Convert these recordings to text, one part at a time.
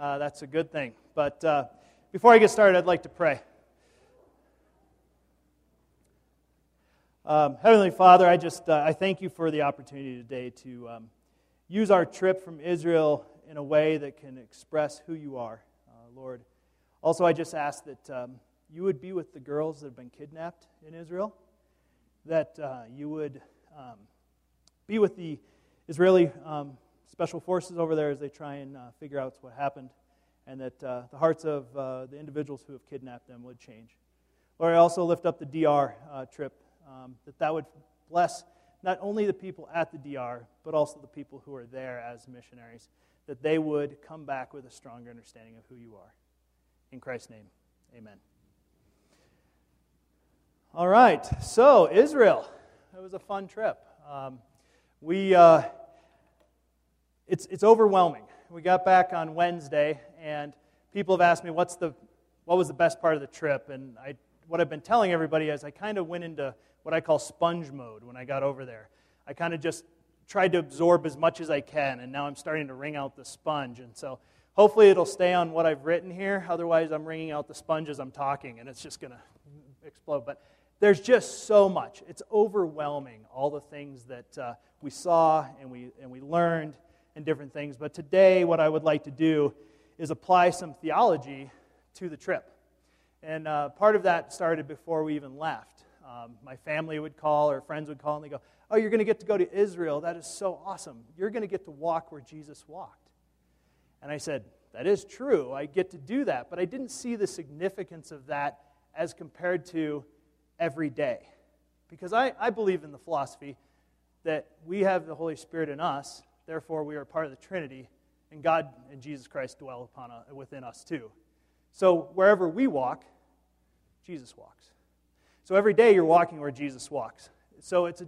uh, that's a good thing. But uh, before I get started, I'd like to pray. Um, Heavenly Father, I just uh, I thank you for the opportunity today to um, use our trip from Israel in a way that can express who you are, uh, Lord. Also, I just ask that um, you would be with the girls that have been kidnapped in Israel, that uh, you would um, be with the Israeli um, special forces over there as they try and uh, figure out what happened, and that uh, the hearts of uh, the individuals who have kidnapped them would change. Lord, I also lift up the DR uh, trip, um, that that would bless not only the people at the DR, but also the people who are there as missionaries, that they would come back with a stronger understanding of who you are. In Christ's name, amen. All right, so Israel. It was a fun trip. Um, we, uh, it's, it's overwhelming. We got back on Wednesday, and people have asked me, what's the, what was the best part of the trip? And I, what I've been telling everybody is I kind of went into what I call sponge mode when I got over there. I kind of just tried to absorb as much as I can, and now I'm starting to wring out the sponge. And so hopefully it'll stay on what I've written here. Otherwise, I'm wringing out the sponge as I'm talking, and it's just going to explode. But there's just so much. It's overwhelming, all the things that uh, we saw and we, and we learned and different things. But today, what I would like to do is apply some theology to the trip. And uh, part of that started before we even left. Um, my family would call, or friends would call, and they go, Oh, you're going to get to go to Israel. That is so awesome. You're going to get to walk where Jesus walked. And I said, That is true. I get to do that. But I didn't see the significance of that as compared to every day. Because I, I believe in the philosophy that we have the Holy Spirit in us, therefore we are part of the Trinity, and God and Jesus Christ dwell upon uh, within us too. So wherever we walk, Jesus walks. So every day you're walking where Jesus walks. So it's, a,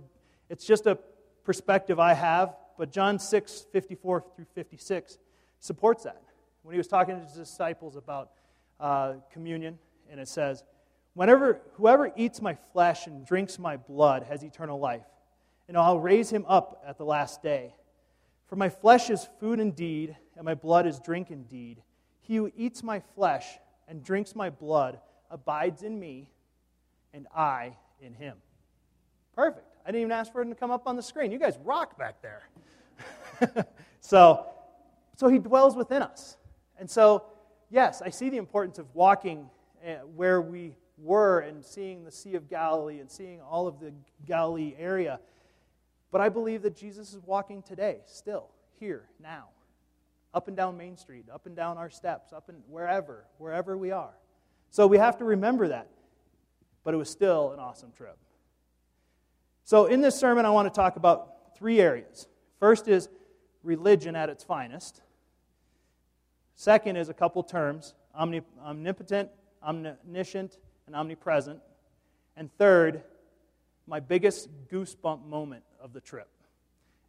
it's just a perspective I have, but John 6, 54 through 56 supports that. When he was talking to his disciples about uh, communion, and it says, Whenever, whoever eats my flesh and drinks my blood has eternal life, and I'll raise him up at the last day. For my flesh is food indeed, and my blood is drink indeed. He who eats my flesh and drinks my blood abides in me, and I in him. Perfect. I didn't even ask for him to come up on the screen. You guys rock back there. so, so he dwells within us. And so, yes, I see the importance of walking eh, where we were and seeing the Sea of Galilee and seeing all of the Galilee area. But I believe that Jesus is walking today, still, here, now, up and down Main Street, up and down our steps, up and wherever, wherever we are. So we have to remember that. But it was still an awesome trip. So in this sermon, I want to talk about three areas. First is religion at its finest. Second is a couple terms omnipotent, omniscient, and omnipresent. And third, my biggest goosebump moment of the trip.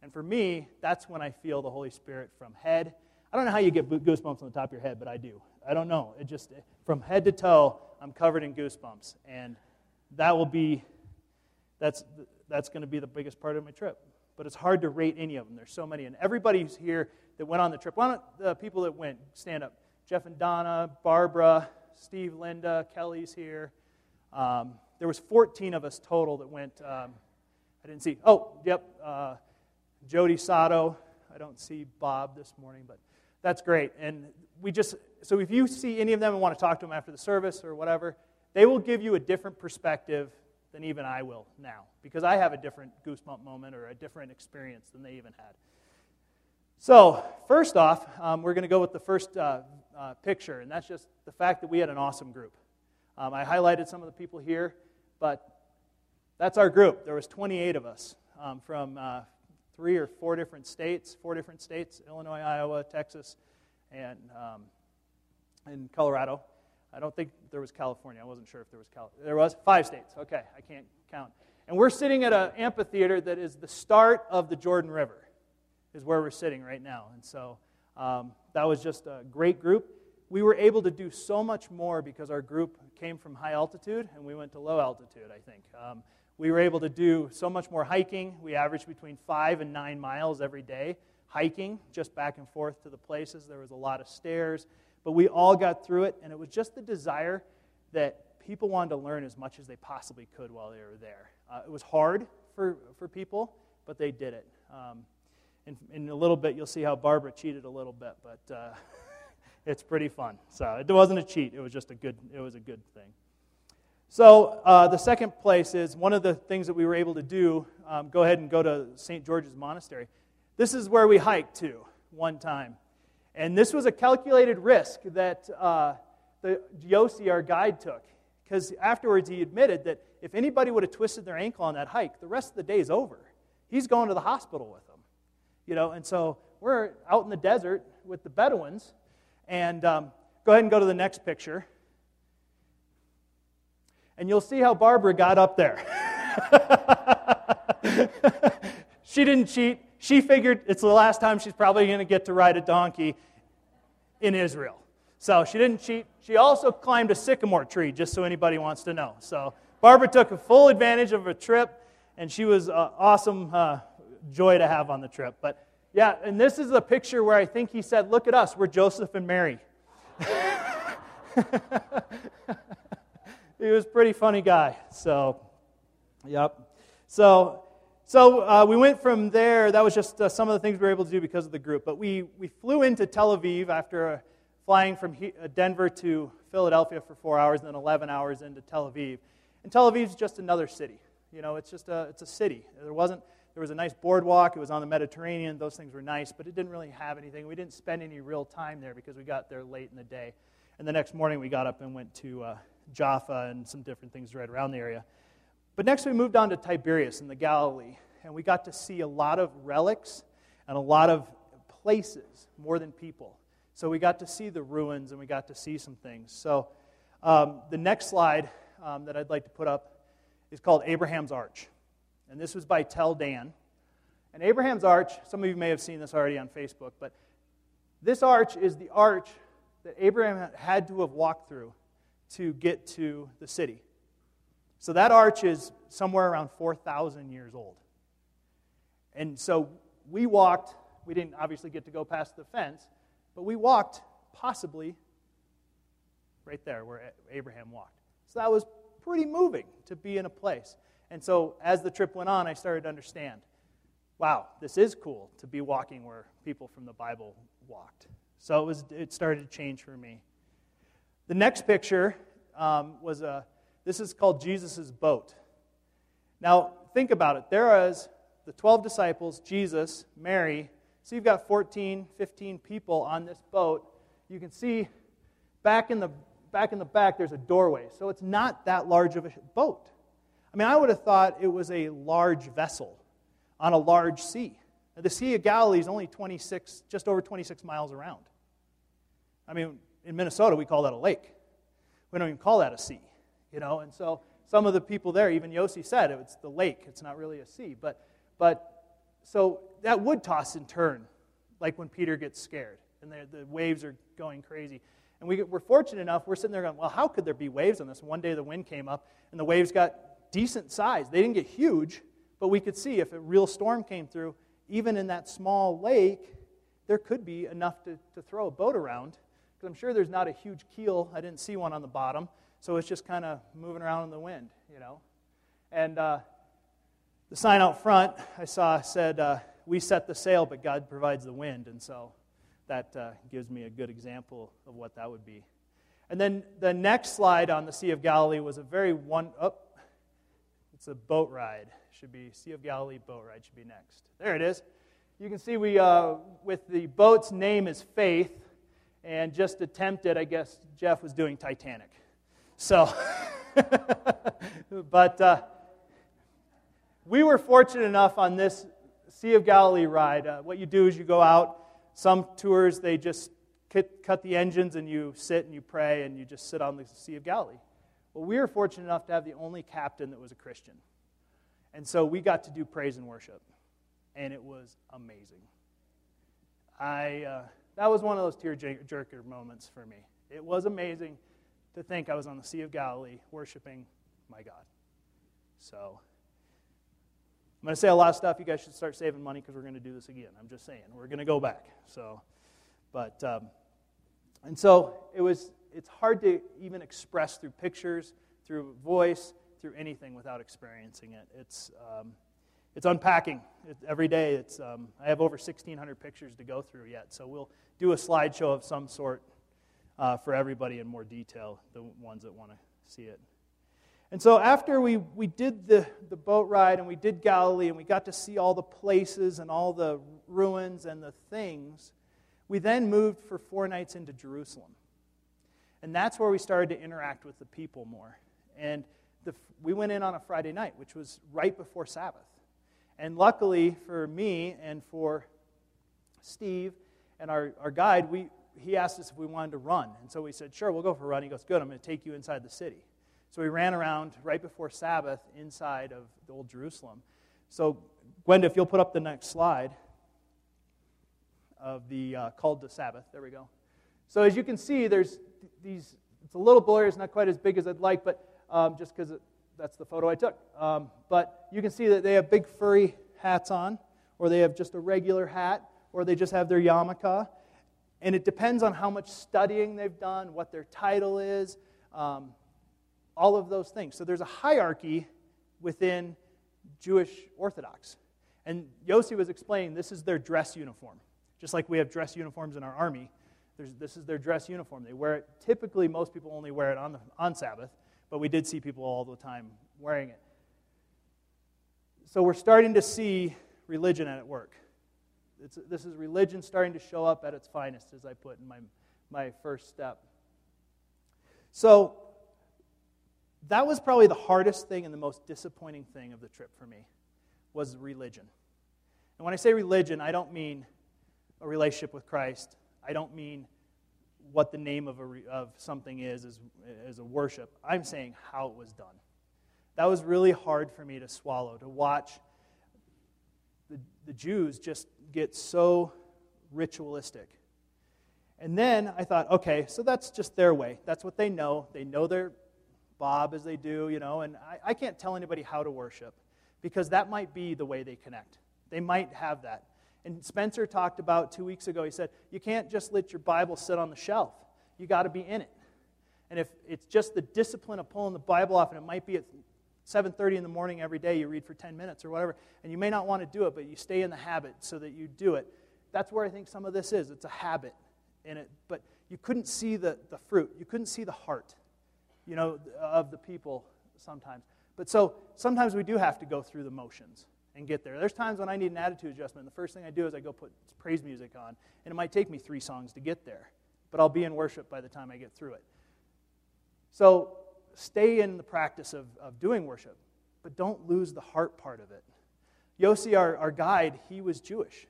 And for me, that's when I feel the Holy Spirit from head. I don't know how you get goosebumps on the top of your head, but I do. I don't know. It just, from head to toe, I'm covered in goosebumps. And that will be, that's, that's going to be the biggest part of my trip. But it's hard to rate any of them. There's so many. And everybody who's here that went on the trip, why don't the people that went stand up? Jeff and Donna, Barbara, Steve, Linda, Kelly's here. Um, there was 14 of us total that went. Um, I didn't see. Oh, yep. Uh, Jody Sato. I don't see Bob this morning, but that's great. And we just so if you see any of them and want to talk to them after the service or whatever, they will give you a different perspective than even I will now because I have a different goosebump moment or a different experience than they even had. So, first off, um, we're going to go with the first uh, uh, picture, and that's just the fact that we had an awesome group. Um, I highlighted some of the people here, but that's our group. There was 28 of us um, from uh, three or four different states, four different states, Illinois, Iowa, Texas, and, um, Colorado. I don't think there was California. I wasn't sure if there was California. There was five states. Okay, I can't count. And we're sitting at an amphitheater that is the start of the Jordan River, is where we're sitting right now. And so um, that was just a great group. We were able to do so much more because our group came from high altitude and we went to low altitude, I think. Um, we were able to do so much more hiking. We averaged between five and nine miles every day hiking just back and forth to the places. There was a lot of stairs, but we all got through it, and it was just the desire that people wanted to learn as much as they possibly could while they were there. Uh, it was hard for, for people, but they did it. Um, in, in, a little bit, you'll see how Barbara cheated a little bit, but uh, it's pretty fun. So it wasn't a cheat; it was just a good. It was a good thing. So uh, the second place is one of the things that we were able to do. Um, go ahead and go to St. George's Monastery. This is where we hiked to one time, and this was a calculated risk that uh, the Yossi, our guide, took. Because afterwards he admitted that if anybody would have twisted their ankle on that hike, the rest of the day is over. He's going to the hospital with them. You know, and so we're out in the desert with the Bedouins. And um, go ahead and go to the next picture. And you'll see how Barbara got up there. she didn't cheat. She figured it's the last time she's probably going to get to ride a donkey in Israel. So she didn't cheat. She also climbed a sycamore tree, just so anybody wants to know. So Barbara took a full advantage of a trip, and she was an awesome uh, joy to have on the trip. But yeah, and this is a picture where I think he said, Look at us, we're Joseph and Mary. he was pretty funny guy. So, yep. So, so uh, we went from there. That was just uh, some of the things we were able to do because of the group. But we, we flew into Tel Aviv after a flying from uh, Denver to Philadelphia for four hours and then 11 hours into Tel Aviv. And Tel Aviv is just another city. You know, it's just a, it's a city. There wasn't, there was a nice boardwalk. It was on the Mediterranean. Those things were nice, but it didn't really have anything. We didn't spend any real time there because we got there late in the day. And the next morning we got up and went to uh, Jaffa and some different things right around the area. But next we moved on to Tiberias in the Galilee, and we got to see a lot of relics and a lot of places more than people. So we got to see the ruins and we got to see some things. So um, the next slide um, that I'd like to put up is called Abraham's Arch. And this was by Tel Dan. And Abraham's Arch, some of you may have seen this already on Facebook, but this arch is the arch that Abraham had to have walked through to get to the city. So that arch is somewhere around 4,000 years old. And so we walked, we didn't obviously get to go past the fence, but we walked possibly right there where Abraham walked. So that was pretty moving to be in a place. And so as the trip went on, I started to understand wow, this is cool to be walking where people from the Bible walked. So it, was, it started to change for me. The next picture um, was a, this is called Jesus' boat. Now, think about it. There is the 12 disciples, Jesus, Mary, so you've got 14, 15 people on this boat. You can see back in the back in the back there's a doorway. So it's not that large of a boat. I mean, I would have thought it was a large vessel on a large sea. Now, the Sea of Galilee is only 26, just over 26 miles around. I mean, in Minnesota, we call that a lake. We don't even call that a sea, you know. And so some of the people there, even Yossi said, it's the lake. It's not really a sea. But, but so that would toss and turn, like when Peter gets scared and the, the waves are going crazy. And we, we're fortunate enough, we're sitting there going, well, how could there be waves on this? one day the wind came up and the waves got decent size. They didn't get huge, but we could see if a real storm came through, even in that small lake, there could be enough to, to throw a boat around. Because I'm sure there's not a huge keel. I didn't see one on the bottom. So it's just kind of moving around in the wind, you know. And uh, the sign out front I saw said, uh, We set the sail, but God provides the wind. And so that uh, gives me a good example of what that would be. And then the next slide on the Sea of Galilee was a very one. Oh, it's a boat ride. Should be Sea of Galilee boat ride. Should be next. There it is. You can see we, uh, with the boat's name is Faith, and just attempted, I guess Jeff was doing Titanic. So, but uh, we were fortunate enough on this Sea of Galilee ride. Uh, what you do is you go out. Some tours, they just cut the engines and you sit and you pray and you just sit on the Sea of Galilee. Well, we were fortunate enough to have the only captain that was a Christian. And so we got to do praise and worship. And it was amazing. I, uh, that was one of those tear jerker moments for me. It was amazing to think I was on the Sea of Galilee worshiping my God. So I'm going to say a lot of stuff. You guys should start saving money because we're going to do this again. I'm just saying. We're going to go back. So, but, um, and so it was, it's hard to even express through pictures, through voice, through anything without experiencing it. It's, um, it's unpacking it, every day. It's, um, I have over 1,600 pictures to go through yet, so we'll do a slideshow of some sort uh, for everybody in more detail, the ones that want to see it. And so after we, we did the, the boat ride and we did Galilee and we got to see all the places and all the ruins and the things, we then moved for four nights into Jerusalem. And that's where we started to interact with the people more. And the, we went in on a Friday night, which was right before Sabbath. And luckily for me and for Steve and our, our guide, we, he asked us if we wanted to run. And so we said, sure, we'll go for a run. He goes, good, I'm going to take you inside the city. So we ran around right before Sabbath inside of the old Jerusalem. So, Gwenda, if you'll put up the next slide of the uh, called to Sabbath. There we go. So as you can see, there's these, it's a little blurry, it's not quite as big as I'd like, but um, just because that's the photo I took. Um, but you can see that they have big furry hats on, or they have just a regular hat, or they just have their yarmulke. And it depends on how much studying they've done, what their title is, um, all of those things. So there's a hierarchy within Jewish Orthodox. And Yossi was explaining this is their dress uniform. Just like we have dress uniforms in our army, this is their dress uniform. They wear it, typically, most people only wear it on, the, on Sabbath, but we did see people all the time wearing it. So we're starting to see religion at work. It's, this is religion starting to show up at its finest, as I put in my, my first step. So that was probably the hardest thing and the most disappointing thing of the trip for me was religion. And when I say religion, I don't mean a relationship with Christ. I don't mean what the name of, a, of something is as, as a worship. I'm saying how it was done. That was really hard for me to swallow, to watch the, the Jews just get so ritualistic. And then I thought, okay, so that's just their way. That's what they know. They know their Bob as they do, you know, and I, I can't tell anybody how to worship because that might be the way they connect. They might have that. And Spencer talked about two weeks ago, he said, you can't just let your Bible sit on the shelf. You got to be in it. And if it's just the discipline of pulling the Bible off, and it might be at 7.30 in the morning every day, you read for 10 minutes or whatever, and you may not want to do it, but you stay in the habit so that you do it. That's where I think some of this is. It's a habit in it. But you couldn't see the, the fruit. You couldn't see the heart, you know, of the people sometimes. But so sometimes we do have to go through the motions and get there. There's times when I need an attitude adjustment. The first thing I do is I go put praise music on, and it might take me three songs to get there, but I'll be in worship by the time I get through it. So stay in the practice of, of doing worship, but don't lose the heart part of it. Yossi, our, our guide, he was Jewish,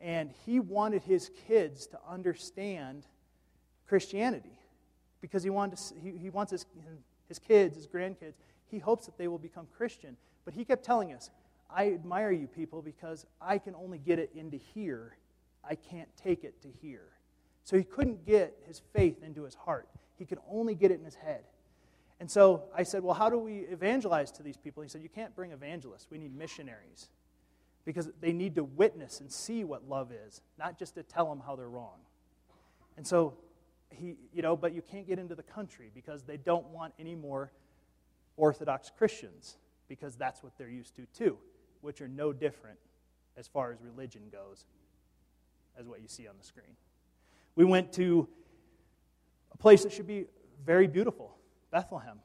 and he wanted his kids to understand Christianity because he, wanted to, he, he wants his, his kids, his grandkids, he hopes that they will become Christian. But he kept telling us, I admire you people because I can only get it into here. I can't take it to here. So he couldn't get his faith into his heart. He could only get it in his head. And so I said, Well, how do we evangelize to these people? He said, You can't bring evangelists. We need missionaries because they need to witness and see what love is, not just to tell them how they're wrong. And so he, you know, but you can't get into the country because they don't want any more Orthodox Christians because that's what they're used to too which are no different as far as religion goes as what you see on the screen. We went to a place that should be very beautiful, Bethlehem.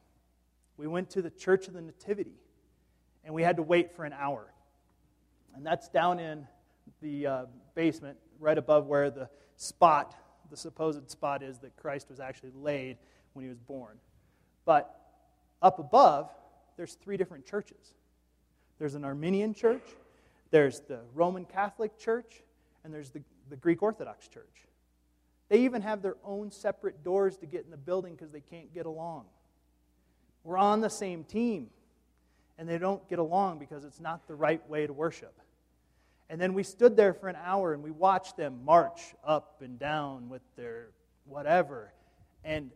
We went to the Church of the Nativity, and we had to wait for an hour. And that's down in the uh, basement, right above where the spot, the supposed spot is that Christ was actually laid when he was born. But up above, there's three different churches. There's an Armenian church, there's the Roman Catholic Church, and there's the, the Greek Orthodox Church. They even have their own separate doors to get in the building because they can't get along. We're on the same team, and they don't get along because it's not the right way to worship. And then we stood there for an hour and we watched them march up and down with their whatever. And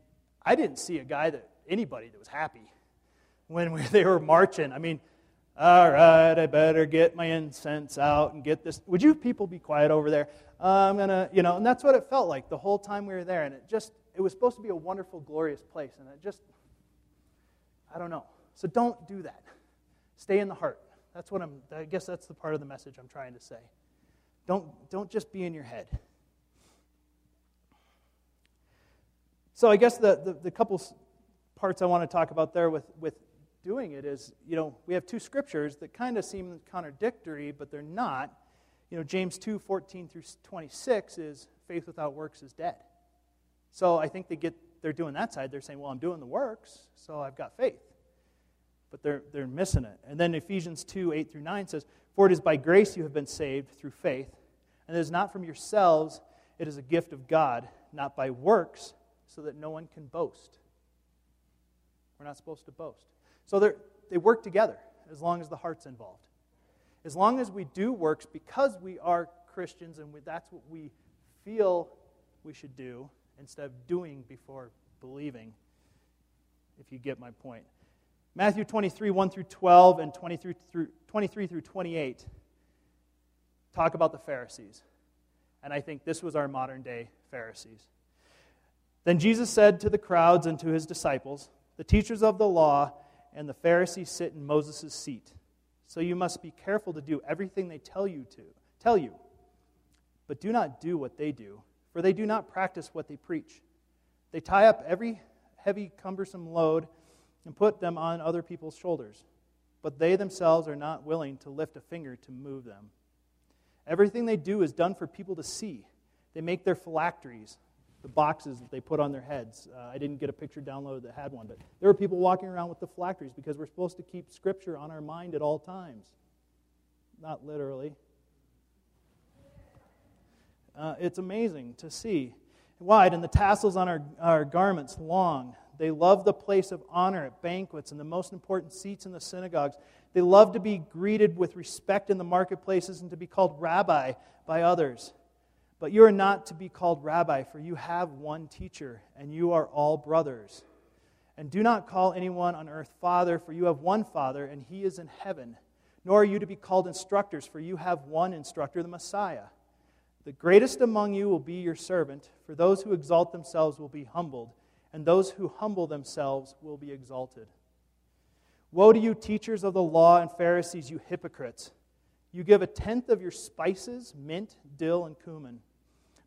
I didn't see a guy that, anybody that was happy when we, they were marching. I mean, All right, I better get my incense out and get this. Would you people be quiet over there? Uh, I'm going to, you know, and that's what it felt like the whole time we were there. And it just, it was supposed to be a wonderful, glorious place. And it just, I don't know. So don't do that. Stay in the heart. That's what I'm, I guess that's the part of the message I'm trying to say. Don't, don't just be in your head. So I guess the, the, the couple parts I want to talk about there with, with doing it is, you know, we have two scriptures that kind of seem contradictory, but they're not. You know, James 2 14 through 26 is faith without works is dead. So I think they get, they're doing that side. They're saying, well, I'm doing the works, so I've got faith. But they're, they're missing it. And then Ephesians 2 8 through 9 says, For it is by grace you have been saved through faith, and it is not from yourselves, it is a gift of God, not by works, so that no one can boast. We're not supposed to boast. So they work together as long as the heart's involved. As long as we do works because we are Christians and we, that's what we feel we should do instead of doing before believing, if you get my point. Matthew 23, 1 through 12, and 23 through, 23 through 28 talk about the Pharisees. And I think this was our modern day Pharisees. Then Jesus said to the crowds and to his disciples, The teachers of the law and the Pharisees sit in Moses' seat. So you must be careful to do everything they tell you to tell you. But do not do what they do, for they do not practice what they preach. They tie up every heavy cumbersome load and put them on other people's shoulders, but they themselves are not willing to lift a finger to move them. Everything they do is done for people to see. They make their phylacteries the boxes that they put on their heads. Uh, I didn't get a picture downloaded that had one, but there were people walking around with the phylacteries because we're supposed to keep Scripture on our mind at all times. Not literally. Uh, it's amazing to see. Wide, and the tassels on our, our garments long. They love the place of honor at banquets and the most important seats in the synagogues. They love to be greeted with respect in the marketplaces and to be called rabbi by others. But you are not to be called rabbi, for you have one teacher, and you are all brothers. And do not call anyone on earth father, for you have one father, and he is in heaven. Nor are you to be called instructors, for you have one instructor, the Messiah. The greatest among you will be your servant, for those who exalt themselves will be humbled, and those who humble themselves will be exalted. Woe to you, teachers of the law and Pharisees, you hypocrites! You give a tenth of your spices, mint, dill, and cumin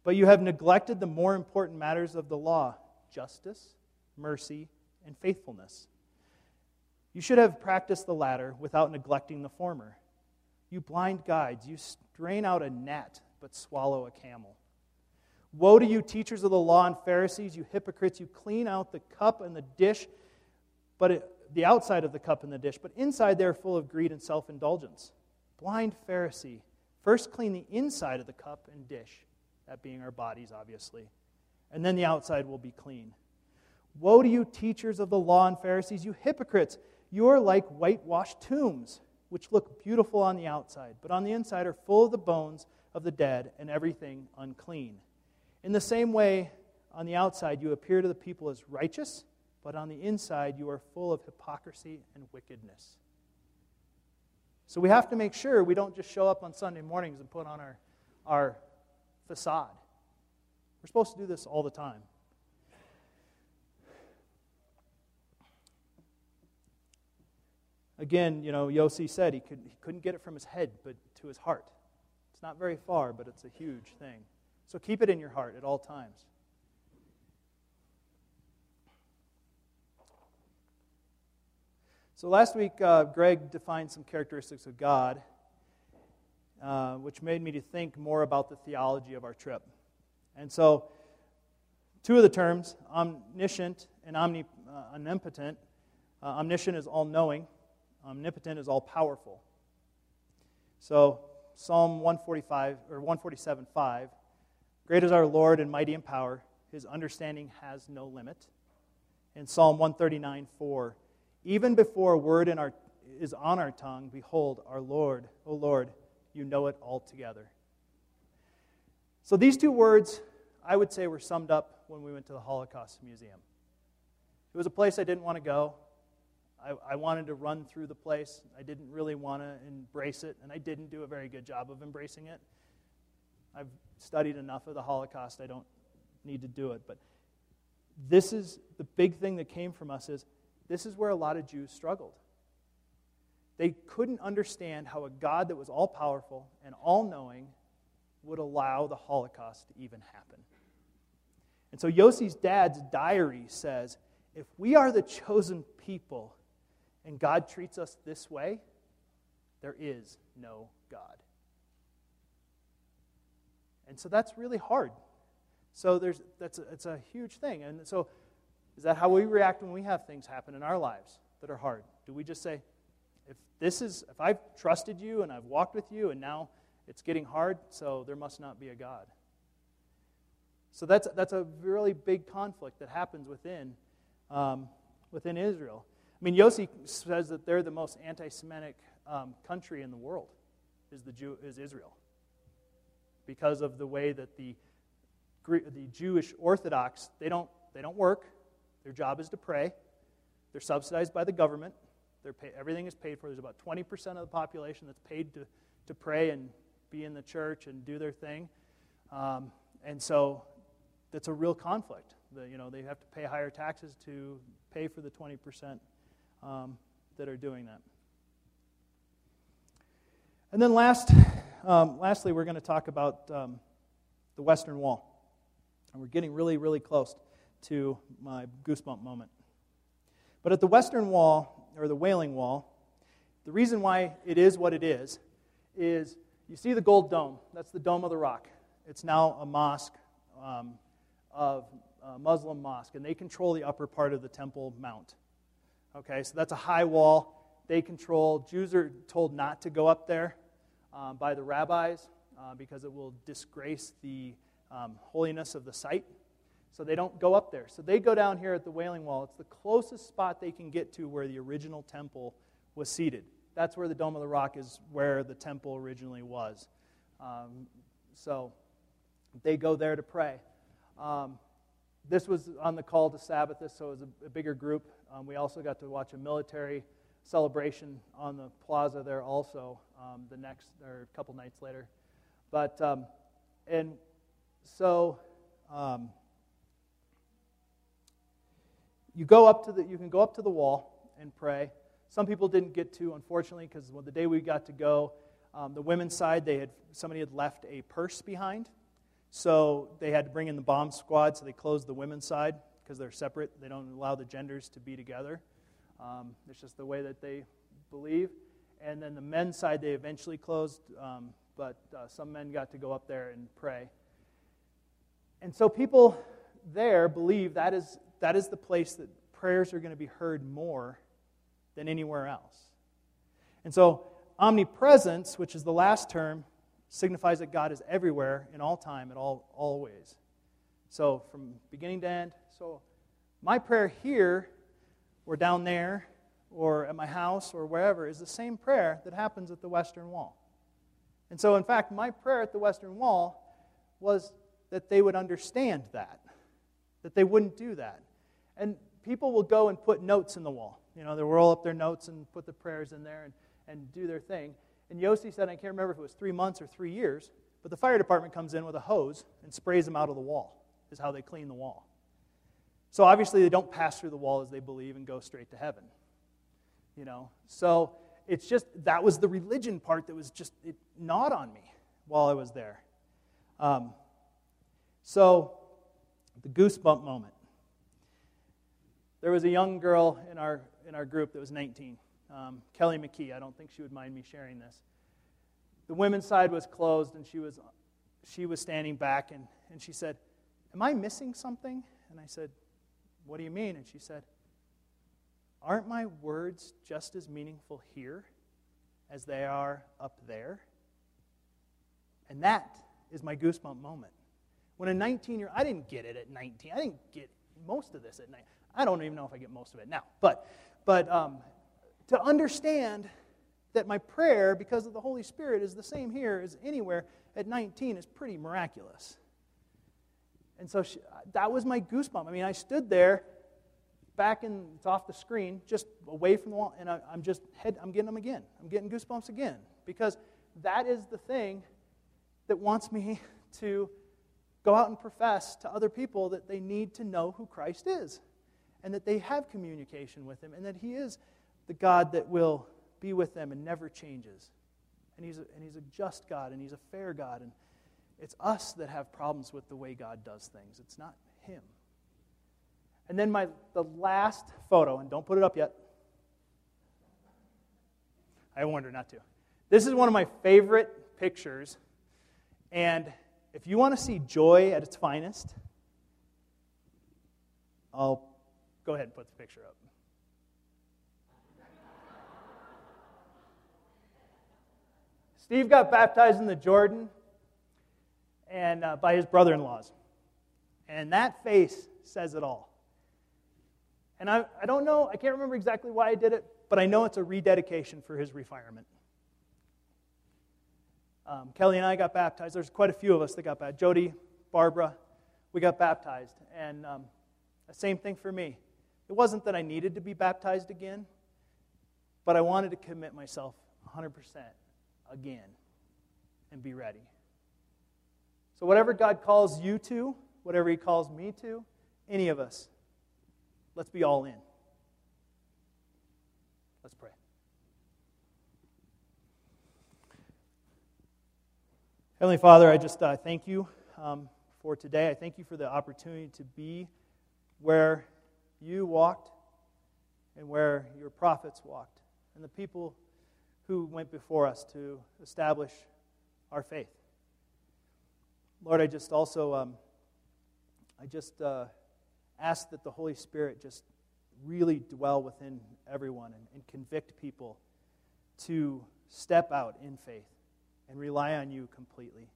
but you have neglected the more important matters of the law justice, mercy, and faithfulness. You should have practiced the latter without neglecting the former. You blind guides, you strain out a gnat but swallow a camel. Woe to you, teachers of the law and Pharisees, you hypocrites! You clean out the cup and the dish, but it, the outside of the cup and the dish, but inside they are full of greed and self indulgence. Blind Pharisee, first clean the inside of the cup and dish that being our bodies, obviously. And then the outside will be clean. Woe to you, teachers of the law and Pharisees, you hypocrites! You are like whitewashed tombs, which look beautiful on the outside, but on the inside are full of the bones of the dead and everything unclean. In the same way, on the outside you appear to the people as righteous, but on the inside you are full of hypocrisy and wickedness. So we have to make sure we don't just show up on Sunday mornings and put on our, our facade. We're supposed to do this all the time. Again, you know, Yossi said he, could, he couldn't get it from his head, but to his heart. It's not very far, but it's a huge thing. So keep it in your heart at all times. So last week, uh, Greg defined some characteristics of God. Uh, which made me to think more about the theology of our trip. And so, two of the terms, omniscient and uh, omnipotent. Uh, omniscient is all knowing, omnipotent is all powerful. So, Psalm 145 or 147 5 Great is our Lord and mighty in power, his understanding has no limit. In Psalm 139 4 Even before a word our, is on our tongue, behold, our Lord, O Lord, you know it altogether. So these two words, I would say, were summed up when we went to the Holocaust Museum. It was a place I didn't want to go. I, I wanted to run through the place. I didn't really want to embrace it, and I didn't do a very good job of embracing it. I've studied enough of the Holocaust, I don't need to do it. But this is the big thing that came from us is this is where a lot of Jews struggled. They couldn't understand how a God that was all powerful and all knowing would allow the Holocaust to even happen. And so Yossi's dad's diary says if we are the chosen people and God treats us this way, there is no God. And so that's really hard. So there's, that's a, it's a huge thing. And so is that how we react when we have things happen in our lives that are hard? Do we just say, if this is, if I've trusted you and I've walked with you and now it's getting hard, so there must not be a God? So that's, that's a really big conflict that happens within, um, within Israel. I mean, Yossi says that they're the most anti Semitic um, country in the world, is, the Jew, is Israel, because of the way that the, the Jewish Orthodox, they don't, they don't work, their job is to pray, they're subsidized by the government, they're pay, everything is paid for. There's about 20% of the population that's paid to, to pray and be in the church and do their thing. Um, and so that's a real conflict. The, you know, they have to pay higher taxes to pay for the 20% um, that are doing that. And then last, um, lastly, we're going to talk about um, the Western Wall. And we're getting really, really close to my goosebump moment. But at the Western Wall, or the Wailing Wall, the reason why it is what it is, is you see the gold dome. That's the Dome of the Rock. It's now a mosque um, of a Muslim mosque, and they control the upper part of the Temple Mount. Okay, so that's a high wall. They control. Jews are told not to go up there um, by the rabbis uh, because it will disgrace the um, holiness of the site. So they don't go up there. So they go down here at the Wailing Wall. It's the closest spot they can get to where the original temple was seated. That's where the Dome of the Rock is, where the temple originally was. Um, so they go there to pray. Um, this was on the call to Sabbath, so it was a, a bigger group. Um, we also got to watch a military celebration on the plaza there also um, the next or a couple nights later. But um, and so um, you go up to the you can go up to the wall and pray. Some people didn't get to, unfortunately, because the day we got to go, um, the women's side they had somebody had left a purse behind, so they had to bring in the bomb squad. So they closed the women's side because they're separate. They don't allow the genders to be together. Um, it's just the way that they believe. And then the men's side, they eventually closed, um, but uh, some men got to go up there and pray. And so people there believe that is, that is the place that prayers are going to be heard more than anywhere else. And so, omnipresence, which is the last term, signifies that God is everywhere in all time, at all, always. So, from beginning to end. So, my prayer here, or down there, or at my house, or wherever, is the same prayer that happens at the Western Wall. And so, in fact, my prayer at the Western Wall was that they would understand that, that they wouldn't do that. And people will go and put notes in the wall. You know, they'll roll up their notes and put the prayers in there and, and do their thing. And Yossi said, I can't remember if it was three months or three years, but the fire department comes in with a hose and sprays them out of the wall is how they clean the wall. So obviously they don't pass through the wall as they believe and go straight to heaven. You know, so it's just that was the religion part that was just it gnawed on me while I was there. Um, so the goosebump moment. There was a young girl in our in our group that was 19, um, Kelly McKee. I don't think she would mind me sharing this. The women's side was closed, and she was she was standing back, and, and she said, Am I missing something? And I said, What do you mean? And she said, Aren't my words just as meaningful here as they are up there? And that is my goosebump moment. When a 19 year I didn't get it at 19. I didn't get most of this at 19. I don't even know if I get most of it now. But, but um, to understand that my prayer, because of the Holy Spirit, is the same here as anywhere at 19 is pretty miraculous. And so she, that was my goosebump. I mean, I stood there back in, it's off the screen, just away from the wall, and I, am just head, I'm getting them again. I'm getting goosebumps again because that is the thing that wants me to go out and profess to other people that they need to know who Christ is and that they have communication with Him and that He is the God that will be with them and never changes. And He's a, and he's a just God and He's a fair God. And it's us that have problems with the way God does things, it's not Him. And then my, the last photo, and don't put it up yet. I warned her not to. This is one of my favorite pictures. And if you want to see joy at its finest, I'll go ahead and put the picture up. Steve got baptized in the Jordan and uh, by his brother-in-laws. And that face says it all. And I, I don't know, I can't remember exactly why I did it, but I know it's a rededication for his refinement. Um, Kelly and I got baptized. There's quite a few of us that got baptized. Jody, Barbara, we got baptized. And um, the same thing for me. It wasn't that I needed to be baptized again, but I wanted to commit myself 100% again and be ready. So, whatever God calls you to, whatever He calls me to, any of us, let's be all in. Let's pray. Heavenly Father, I just uh, thank you um, for today. I thank you for the opportunity to be where you walked and where your prophets walked and the people who went before us to establish our faith. Lord, I just also, um, I just uh, ask that the Holy Spirit just really dwell within everyone and, and convict people to step out in faith and rely on you completely.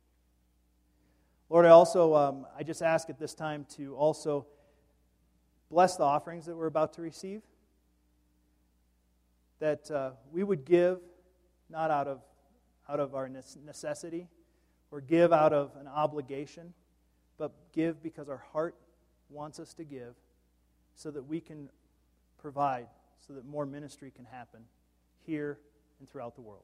Lord, I also, um, I just ask at this time to also bless the offerings that we're about to receive. That uh, we would give not out of, out of our necessity or give out of an obligation, but give because our heart wants us to give so that we can provide, so that more ministry can happen here and throughout the world.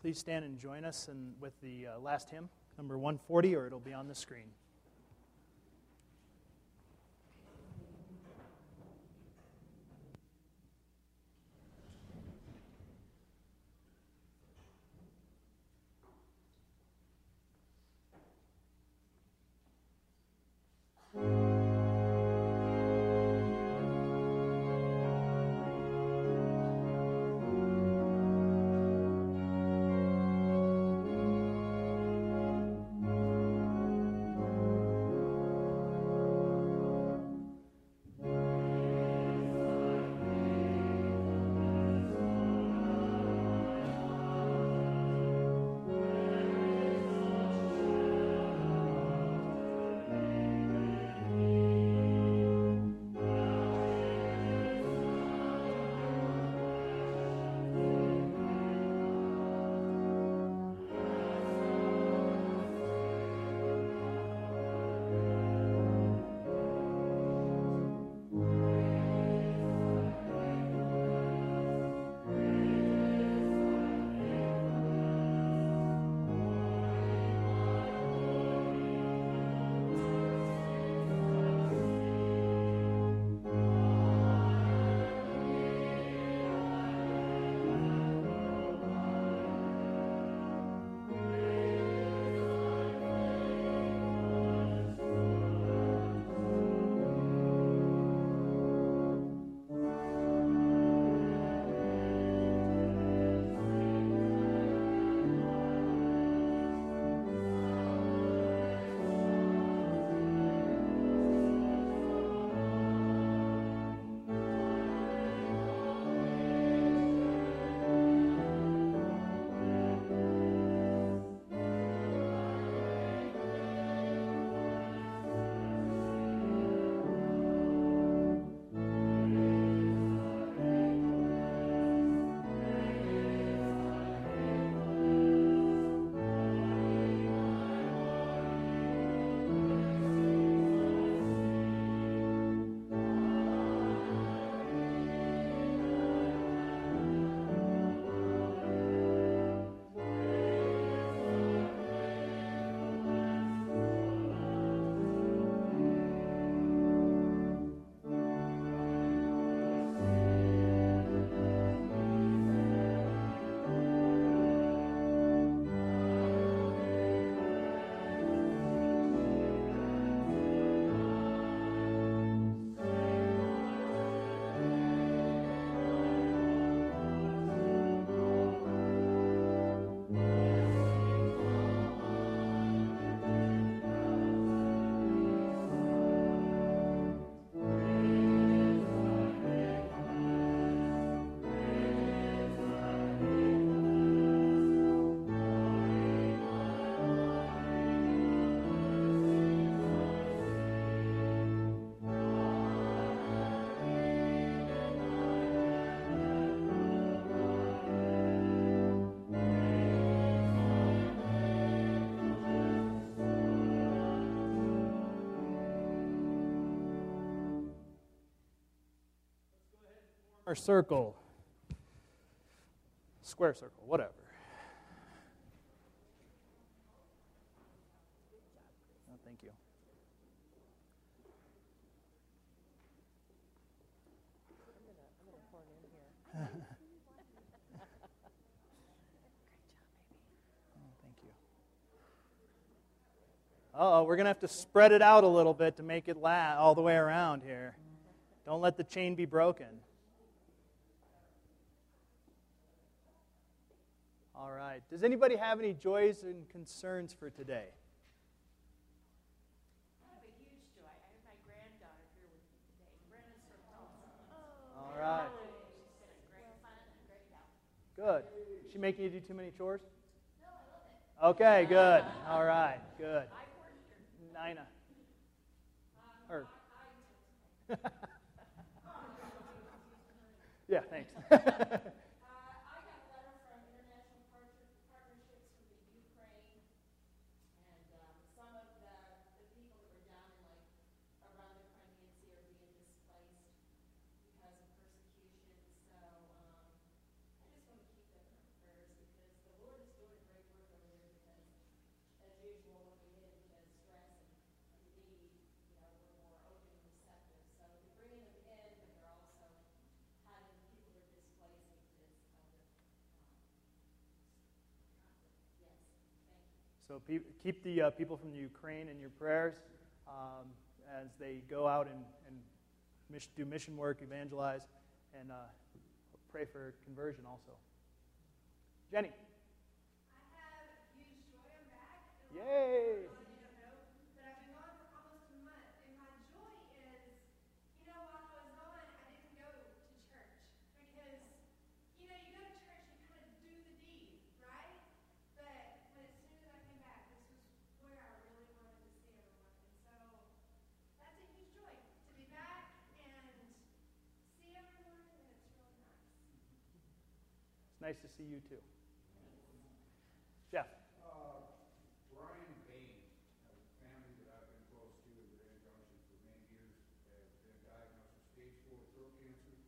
Please stand and join us in, with the uh, last hymn, number 140, or it'll be on the screen. Or circle? Square circle, whatever. Oh, thank you. oh, thank you. Oh, we're going to have to spread it out a little bit to make it last all the way around here. Don't let the chain be broken. All right. Does anybody have any joys and concerns for today? I have a huge joy. I have my granddaughter here with me today. Brenna's from Tulsa. All right. She's been a great fun and great help. Good. Is she making you do too many chores? No, I love it. Okay, good. All right, good. I worked her. Nina. Um, or. yeah, thanks. Uh, I got a letter from International Partner- Partnerships for the Ukraine, and um, some of the, the people that were down in like around the Crimean Sea are being displaced because of persecution. So um, I just want to keep them in our prayers because the Lord is So pe- keep the uh, people from the Ukraine in your prayers um, as they go out and, and mission, do mission work, evangelize, and uh, pray for conversion also. Jenny. I have huge joy. I'm back. Yay! But I've been gone for almost a month, and my joy is, you know, while I was gone, I didn't go to church because, you know, you go to church and kind of do the deed, right? But when as soon as I came back, this was where I really wanted to see everyone, and so that's a huge joy to be back and see everyone, and it's really nice. It's nice to see you too. Jeff. Uh, Brian Bain, a family that I've been close to in Grand Junction for many years, has been diagnosed with stage four throat cancer.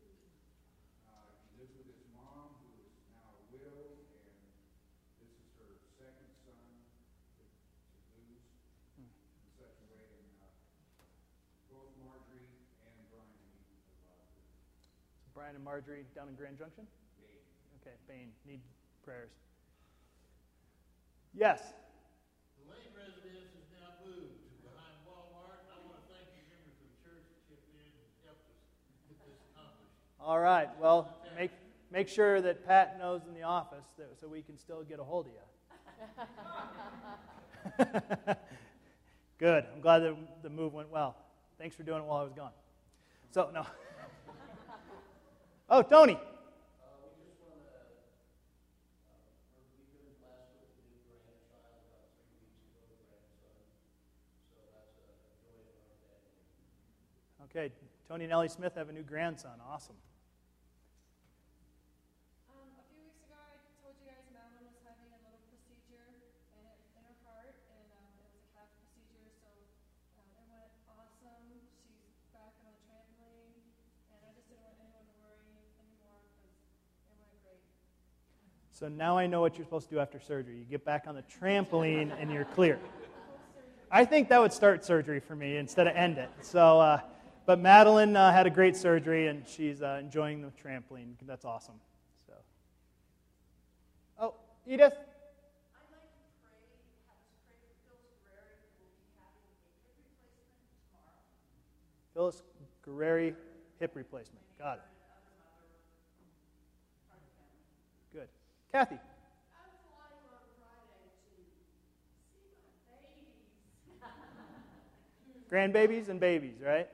Uh, he lives with his mom, who is now a widow, and this is her second son to, to lose in such a way. And uh, both Marjorie and Brian need a lot of prayer. So Brian and Marjorie down in Grand Junction? Okay, Bain, need prayers. Yes. The Lane residence is now moved to behind Walmart. I want to thank the members of the church that chipped in and helped us get this accomplished. All right. Well, make, make sure that Pat knows in the office that, so we can still get a hold of you. Good. I'm glad that the move went well. Thanks for doing it while I was gone. So, no. oh, Tony. Okay, Tony and Ellie Smith have a new grandson. Awesome. Um, a few weeks ago, I told you guys Madeline was having a little procedure in, her- in her heart, and um, it was a cath procedure, so um, it went awesome. She's back on the trampoline, and I just didn't want anyone to worry anymore because it went great. So now I know what you're supposed to do after surgery. You get back on the trampoline and you're clear. I think that would start surgery for me instead of end it. So, uh, but Madeline uh, had a great surgery and she's uh, enjoying the trampoline. That's awesome. So, oh, Edith. Phyllis Guerreri, hip replacement. Got it. Good. Kathy. Grandbabies and babies, right?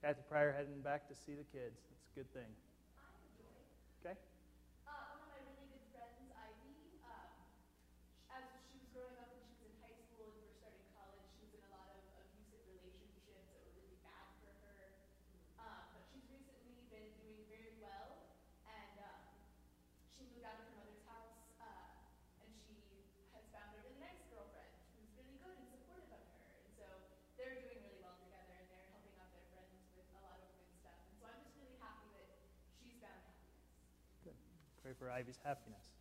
Kathy Pryor heading back to see the kids. That's a good thing. Okay. Uh, one of my really good friends, Ivy, um, sh- as she was growing up and she was in high school and we were starting college, she was in a lot of abusive relationships that were really bad for her. Um, but she's recently been doing very well, and um, she moved out of her mother's house, uh, and she has found a really nice girlfriend who's really good and supportive of her. And so they're doing really well together, and they're helping out their friends with a lot of good stuff. And so I'm just really happy that she's found happiness. Pray for Ivy's happiness.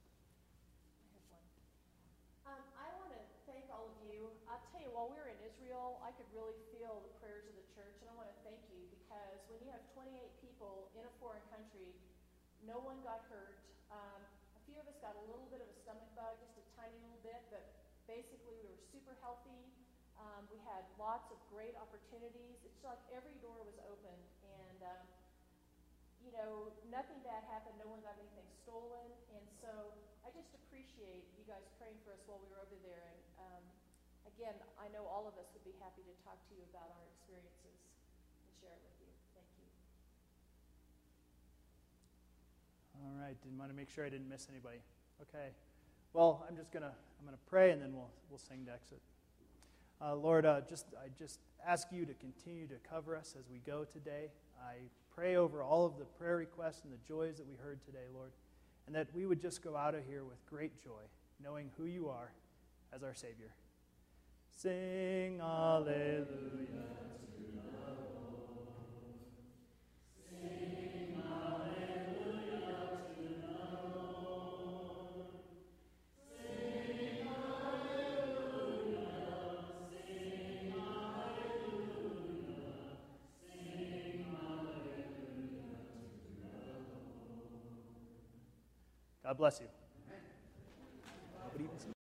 Um, I want to thank all of you. I'll tell you, while we were in Israel, I could really feel the prayers of the church, and I want to thank you because when you have 28 people in a foreign country, no one got hurt. Um, a few of us got a little bit of a stomach bug, just a tiny little bit, but basically we were super healthy. Um, we had lots of great opportunities. It's like every door was open, and um, you know, nothing bad happened. No one got anything stolen. And so I just appreciate you guys praying for us while we were over there. And um, again, I know all of us would be happy to talk to you about our experiences and share it with you. Thank you. All right. Didn't want to make sure I didn't miss anybody. Okay. Well, I'm just gonna I'm gonna pray and then we'll we'll sing to exit. Uh, Lord, uh, just I just ask you to continue to cover us as we go today. I pray over all of the prayer requests and the joys that we heard today, Lord, and that we would just go out of here with great joy, knowing who you are as our Savior. Sing Alleluia. God bless you.